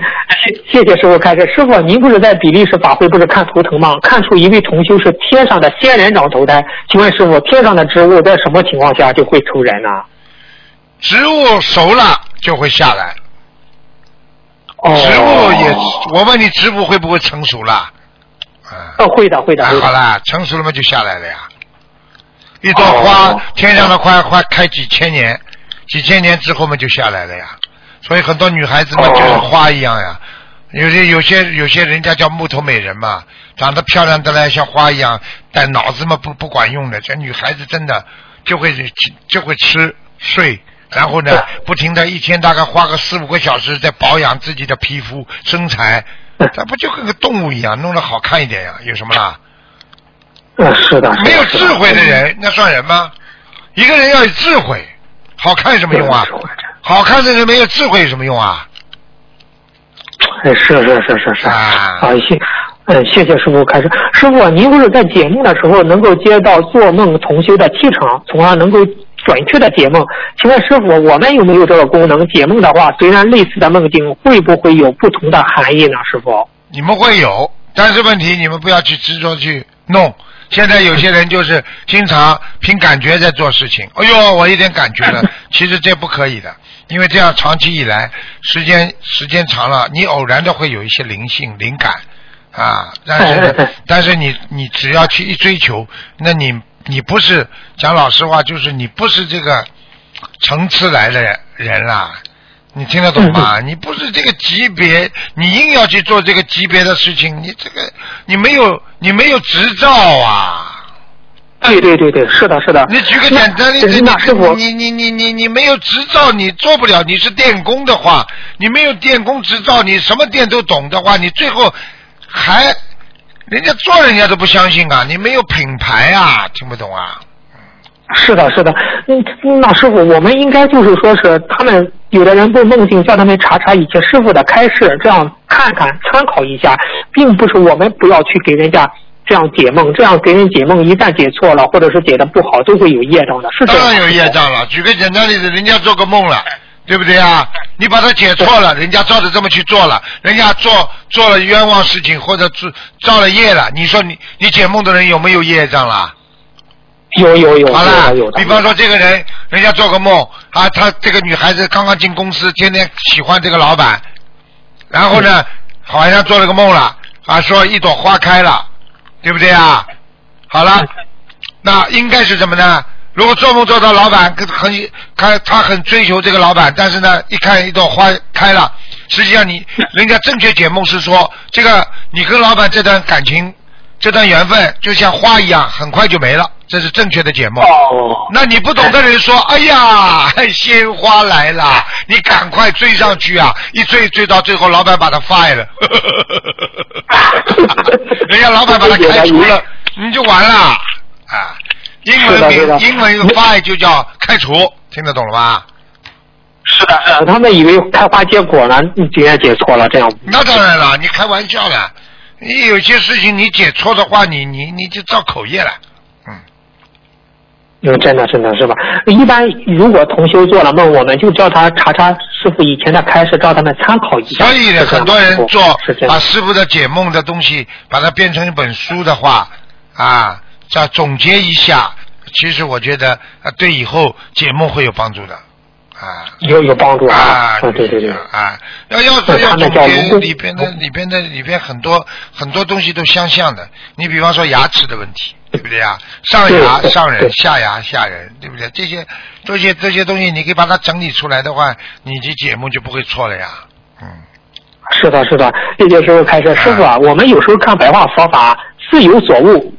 谢谢谢师傅开始。师傅，您不是在比利时法会不是看图腾吗？看出一位同修是天上的仙人掌投胎，请问师傅，天上的植物在什么情况下就会投人呢？植物熟了就会下来，哦，植物也，我问你，植物会不会成熟了？啊。哦，会的，会的，会的。啊好了，成熟了嘛就下来了呀。一朵花，哦天上的花花开几千年，几千年之后嘛就下来了呀。所以很多女孩子嘛哦就是花一样呀。有些有些有些人家叫木头美人嘛，长得漂亮的嘞像花一样，但脑子嘛不不管用的。这女孩子真的就会就会吃睡，然后呢不停的一天大概花个四五个小时在保养自己的皮肤身材，那不就跟个动物一样，弄得好看一点呀？有什么啦？嗯，是的，没有智慧的人，那算人吗？一个人要有智慧，好看有什么用啊好看的人没有智慧有什么用啊？哎，是是是是是啊啊，谢嗯，谢谢师傅开始。师傅，您不是在解梦的时候能够接到做梦同修的气场，从而能够准确的解梦？请问师傅，我们有没有这个功能？解梦的话，虽然类似的梦境，会不会有不同的含义呢？师傅？你们会有，但是问题你们不要去执着去弄。现在有些人就是经常凭感觉在做事情。哎呦，我有点感觉了，其实这不可以的，因为这样长期以来，时间时间长了，你偶然的会有一些灵性灵感啊。但是 但是你你只要去一追求，那你你不是讲老实话，就是你不是这个层次来的人啦。你听得懂吗？你不是这个级别，你硬要去做这个级别的事情，你这个你没有你没有执照啊！对对对对，是的，是的。你举个简单例子，那师傅，你你你你你没有执照，你做不了。你是电工的话，你没有电工执照，你什么电都懂的话，你最后还人家做人家都不相信啊！你没有品牌啊，听不懂啊？是的，是的，嗯，那师傅，我们应该就是说是他们有的人不梦境，叫他们查查以前师傅的开示，这样看看参考一下，并不是我们不要去给人家这样解梦，这样给人解梦，一旦解错了或者是解的不好，都会有业障的，是当然有业障了。举个简单例子，人家做个梦了，对不对啊？你把它解错了，人家照着这么去做了，人家做做了冤枉事情或者做造了业了，你说你你解梦的人有没有业障了？有有有，好了，有比方说这个人，人家做个梦啊，他这个女孩子刚刚进公司，天天喜欢这个老板，然后呢，好像做了个梦了啊，说一朵花开了，对不对啊？好了，那应该是什么呢？如果做梦做到老板很他他很追求这个老板，但是呢，一看一朵花开了，实际上你 人家正确解梦是说，这个你跟老板这段感情。这段缘分就像花一样，很快就没了，这是正确的解梦。哦。那你不懂的人说：“哎呀，鲜花来了，你赶快追上去啊！一追追到最后，老板把他 fire 了，人家老板把他开除了，你就完了啊！英文名英文 fire 就叫开除，听得懂了吧？是的，呃，他们以为开花结果了，你竟然解错了，这样。那当然了，你开玩笑了。你有些事情你解错的话，你你你就造口业了，嗯。嗯，真的真的是吧？一般如果同修做了梦，我们就叫他查查师傅以前的开示，叫他们参考一下。所以很多人做把师傅的解梦的东西，把它变成一本书的话，啊，再总结一下，其实我觉得啊，对以后解梦会有帮助的。啊，有有帮助啊！对对对，啊，要要是要总结里边的里边的里边很多很多东西都相像的。你比方说牙齿的问题，对不对啊？上牙上人，下牙下人，对不对？这些这些这些东西，你可以把它整理出来的话，你的节目就不会错了呀。嗯，是的，是的，这些时候开车，师傅啊，我们有时候看白话佛法，是有所悟。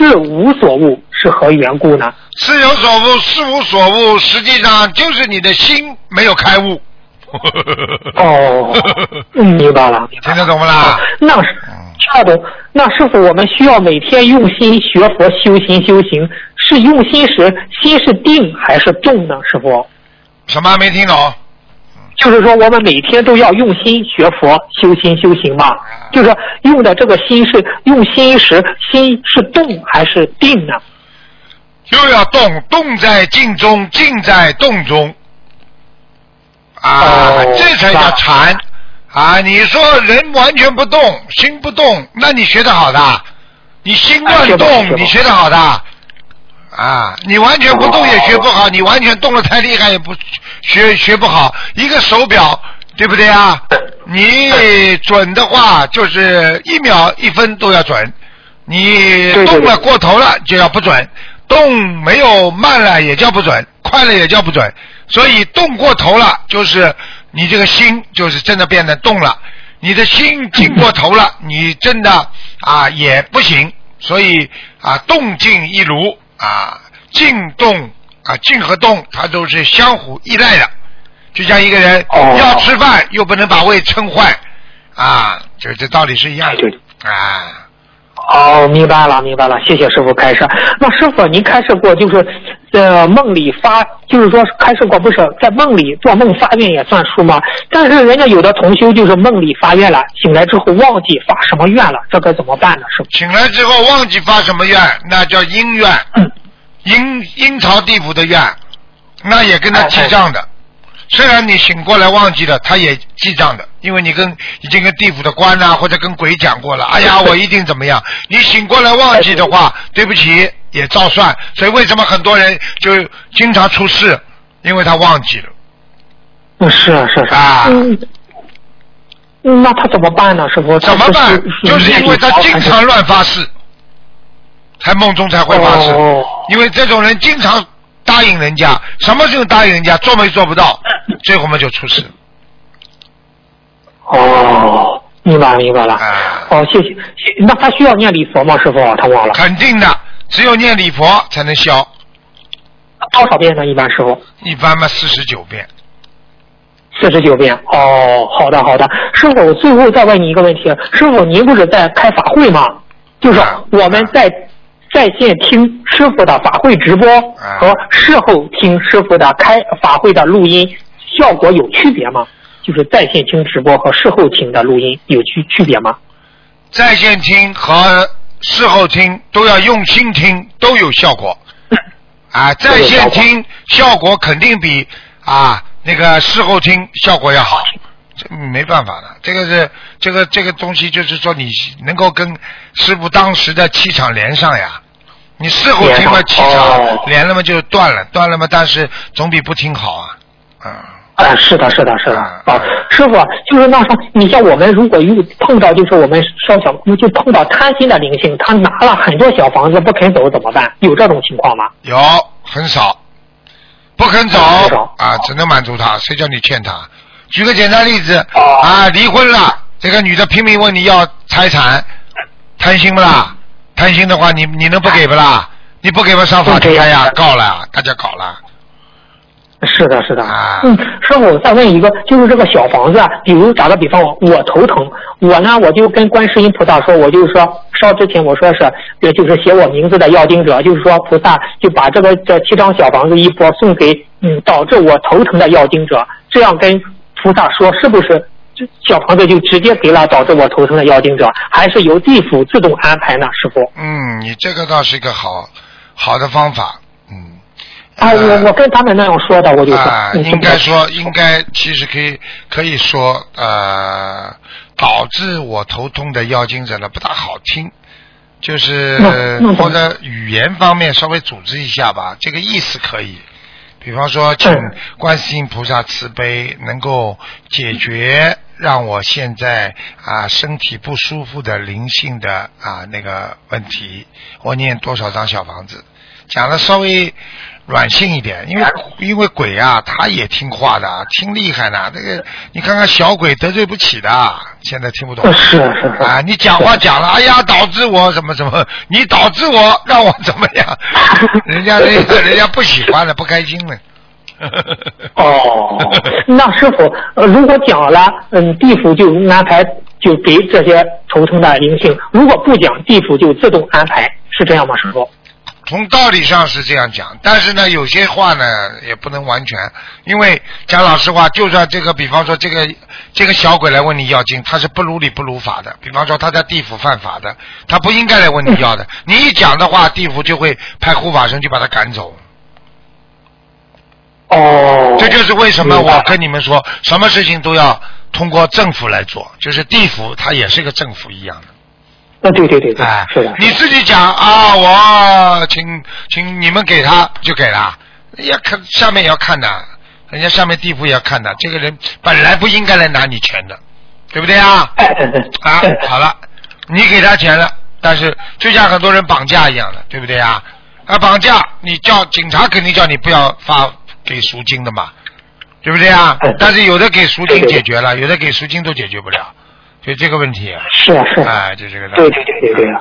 是无所悟是何缘故呢？是有所悟，是无所悟，实际上就是你的心没有开悟。哦，明白了，听得懂不啦？那是听得懂。那师傅，我们需要每天用心学佛、修心、修行。是用心时，心是定还是动呢？师傅？什么没听懂？就是说，我们每天都要用心学佛、修心、修行嘛。就是用的这个心是用心时，心是动还是定呢？又要动，动在静中，静在动中。啊，这才叫禅啊！你说人完全不动，心不动，那你学得好的？你心乱动，你学得好的？啊，你完全不动也学不好，你完全动的太厉害也不学学不好。一个手表，对不对啊？你准的话就是一秒一分都要准，你动了过头了就要不准，动没有慢了也叫不准，快了也叫不准。所以动过头了就是你这个心就是真的变得动了，你的心静过头了，你真的啊也不行。所以啊，动静一如。啊，静动啊，静和动，它都是相互依赖的。就像一个人要吃饭，又不能把胃撑坏，啊，这这道理是一样的。啊。哦，明白了，明白了，谢谢师傅开示。那师傅您开示过，就是呃梦里发，就是说开示过，不是在梦里做梦发愿也算数吗？但是人家有的同修就是梦里发愿了，醒来之后忘记发什么愿了，这该怎么办呢？师傅？醒来之后忘记发什么愿，那叫阴愿，阴阴曹地府的愿，那也跟他记账的。虽然你醒过来忘记了，他也记账的，因为你跟已经跟地府的官呐、或者跟鬼讲过了。哎呀，我一定怎么样？你醒过来忘记的话，对不起，也照算。所以为什么很多人就经常出事？因为他忘记了。嗯，是啊，是啊是啊嗯，嗯那他怎么办呢？师傅？怎么办？就是因为他经常乱发誓，才梦中才会发誓。哦因为这种人经常答应人家，什么时候答应人家，做没做不到，最后嘛就出事。哦，明白了明白了。啊哦，谢谢。谢那他需要念礼佛吗？师傅，他忘了肯定的，只有念礼佛才能消。多少遍呢？一般师傅一般嘛四十九遍。四十九遍。哦，好的好的。师傅，我最后再问你一个问题，师傅，您不是在开法会吗？就是啊我们在在线听师傅的法会直播啊和事后听师傅的开法会的录音，效果有区别吗？就是在线听直播和事后听的录音有区区别吗？在线听和事后听都要用心听，都有效果。啊，在线听效果肯定比啊那个事后听效果要好，这没办法的。这个是这个这个东西，就是说你能够跟师傅当时的气场连上呀。你事后听嘛，连上气场哦连了嘛就断了，断了嘛，但是总比不听好啊。嗯，啊，是的，是的，是的。啊啊，师傅，就是那啥，你像我们如果遇碰到，就是我们烧小，就碰到贪心的灵性，他拿了很多小房子不肯走怎么办？有这种情况吗？有很少，不肯走啊，只能满足他，谁叫你欠他？举个简单例子哦啊，离婚了，这个女的拼命问你要财产，贪心不啦？贪心的话，你你能不给不啦？你不给吧，上法庭了呀，告了呀，大家搞了。是的，是的。啊嗯，师傅，我再问一个，就是这个小房子啊，比如打个比方，我我头疼，我呢我就跟观世音菩萨说，我就是说烧之前我说是，呃，就是写我名字的要经者，就是说菩萨就把这个这七张小房子一波送给嗯导致我头疼的要经者，这样跟菩萨说，是不是？这小房子就直接给了导致我头疼的妖精者，还是由地府自动安排呢？师傅？嗯，你这个倒是一个好好的方法，嗯。啊，呃我我跟他们那样说的，我就说，啊，嗯应该说，应该其实可以可以说，呃，导致我头痛的妖精者呢不大好听，就是或者语言方面稍微组织一下吧，这个意思可以。比方说，请嗯观世音菩萨慈悲，能够解决让我现在啊身体不舒服的灵性的啊那个问题。我念多少张小房子？讲的稍微软性一点，因为因为鬼啊，他也听话的，听厉害的。这个你看看小鬼得罪不起的，现在听不懂呃是是是啊！你讲话讲了，哎呀，导致我什么什么，你导致我让我怎么样？人家人家人家不喜欢了，不开心了。哦，那师傅，呃，如果讲了，嗯，地府就安排就给这些头疼的灵性；如果不讲，地府就自动安排，是这样吗，师傅？从道理上是这样讲，但是呢，有些话呢也不能完全，因为讲老实话，就算这个，比方说这个这个小鬼来问你要经，他是不如理不如法的。比方说他在地府犯法的，他不应该来问你要的。你一讲的话，地府就会派护法神去把他赶走。哦，这就是为什么我跟你们说，什么事情都要通过政府来做，就是地府它也是个政府一样的。那，对对对对，哎，是的，你自己讲啊，我请请你们给他就给了，要看下面也要看的，人家下面地府也要看的，这个人本来不应该来拿你钱的，对不对啊？啊哎，好了，你给他钱了，但是就像很多人绑架一样的，对不对啊？啊，绑架你叫警察肯定叫你不要发给赎金的嘛，对不对啊哎？但是有的给赎金解决了，有的给赎金都解决不了，就这个问题。是啊是啊，哎，就这个。对对对对对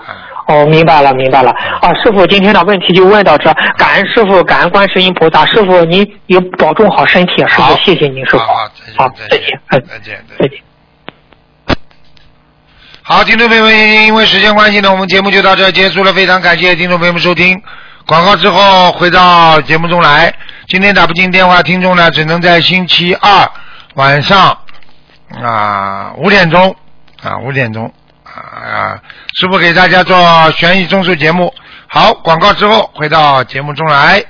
哦，明白了明白了啊，师傅今天的问题就问到这，感恩师傅，感恩观世音菩萨，师傅您也保重好身体，师好傅谢谢您，师傅，好好再见好再见再见，嗯再见再见再见。好，听众朋友们，因为时间关系呢，我们节目就到这儿结束了。非常感谢听众朋友们收听。广告之后回到节目中来。今天打不进电话，听众呢只能在星期二晚上啊五点钟啊五点钟啊，师傅给大家做悬疑综述节目。好，广告之后回到节目中来。